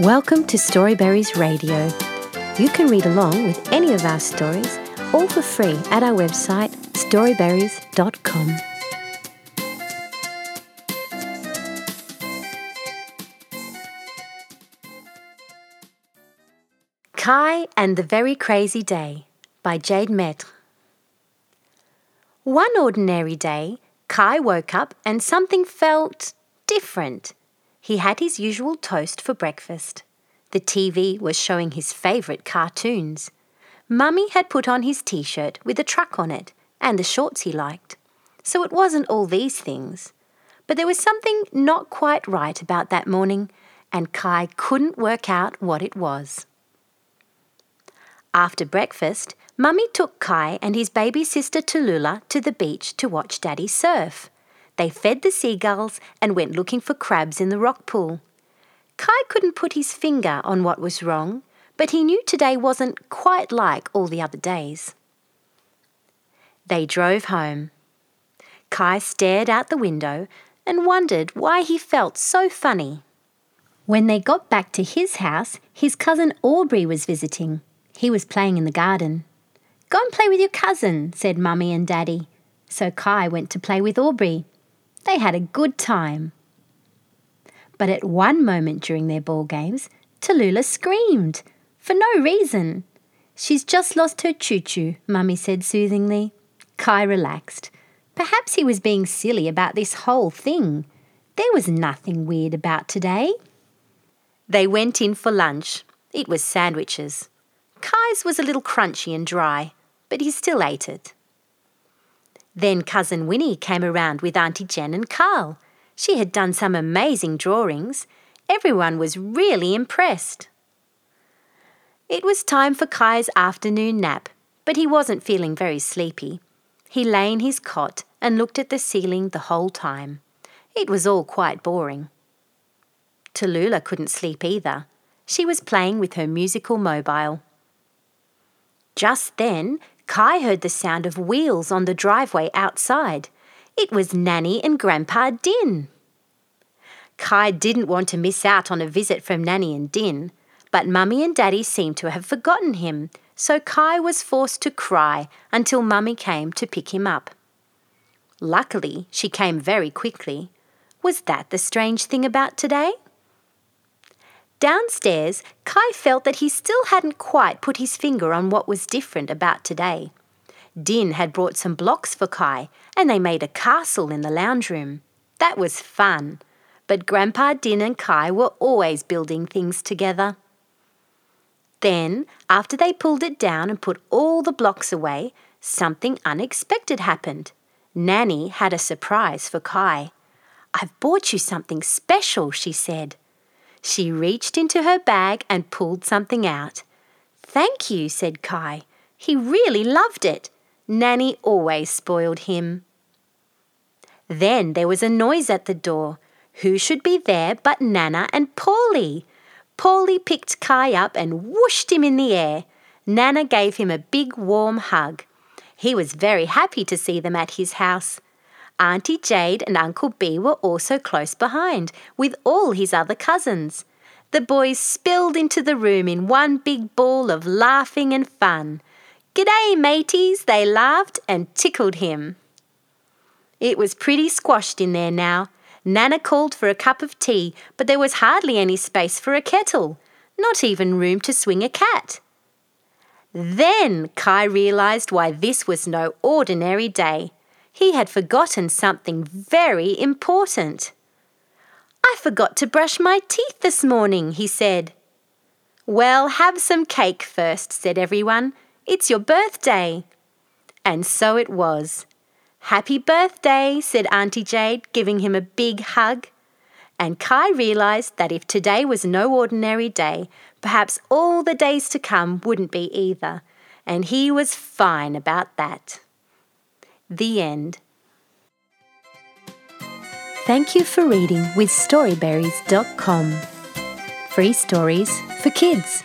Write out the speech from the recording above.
Welcome to Storyberries Radio. You can read along with any of our stories, all for free, at our website storyberries.com. Kai and the Very Crazy Day by Jade Maître. One ordinary day, Kai woke up and something felt different. He had his usual toast for breakfast. The TV was showing his favourite cartoons. Mummy had put on his t shirt with a truck on it and the shorts he liked. So it wasn't all these things. But there was something not quite right about that morning, and Kai couldn't work out what it was. After breakfast, Mummy took Kai and his baby sister Tallulah to the beach to watch Daddy surf. They fed the seagulls and went looking for crabs in the rock pool. Kai couldn't put his finger on what was wrong, but he knew today wasn't quite like all the other days. They drove home. Kai stared out the window and wondered why he felt so funny. When they got back to his house, his cousin Aubrey was visiting. He was playing in the garden. Go and play with your cousin, said Mummy and Daddy. So Kai went to play with Aubrey. They had a good time. But at one moment during their ball games, Tallulah screamed for no reason. She's just lost her choo choo, Mummy said soothingly. Kai relaxed. Perhaps he was being silly about this whole thing. There was nothing weird about today. They went in for lunch. It was sandwiches. Kai's was a little crunchy and dry, but he still ate it. Then Cousin Winnie came around with Auntie Jen and Carl. She had done some amazing drawings. Everyone was really impressed. It was time for Kai's afternoon nap, but he wasn't feeling very sleepy. He lay in his cot and looked at the ceiling the whole time. It was all quite boring. Tallulah couldn't sleep either. She was playing with her musical mobile. Just then, Kai heard the sound of wheels on the driveway outside. It was Nanny and Grandpa Din. Kai didn't want to miss out on a visit from Nanny and Din, but Mummy and Daddy seemed to have forgotten him, so Kai was forced to cry until Mummy came to pick him up. Luckily, she came very quickly. Was that the strange thing about today? Downstairs, Kai felt that he still hadn't quite put his finger on what was different about today. Din had brought some blocks for Kai, and they made a castle in the lounge room. That was fun. But Grandpa Din and Kai were always building things together. Then, after they pulled it down and put all the blocks away, something unexpected happened. Nanny had a surprise for Kai. I've bought you something special, she said. She reached into her bag and pulled something out. Thank you, said Kai. He really loved it. Nanny always spoiled him. Then there was a noise at the door. Who should be there but Nana and Paulie? Paulie picked Kai up and whooshed him in the air. Nana gave him a big warm hug. He was very happy to see them at his house. Auntie Jade and Uncle B were also close behind, with all his other cousins. The boys spilled into the room in one big ball of laughing and fun. G'day, mateys, they laughed and tickled him. It was pretty squashed in there now. Nana called for a cup of tea, but there was hardly any space for a kettle, not even room to swing a cat. Then Kai realised why this was no ordinary day. He had forgotten something very important. I forgot to brush my teeth this morning, he said. Well, have some cake first, said everyone. It's your birthday. And so it was. Happy birthday, said Auntie Jade, giving him a big hug. And Kai realised that if today was no ordinary day, perhaps all the days to come wouldn't be either. And he was fine about that. The end. Thank you for reading with Storyberries.com. Free stories for kids.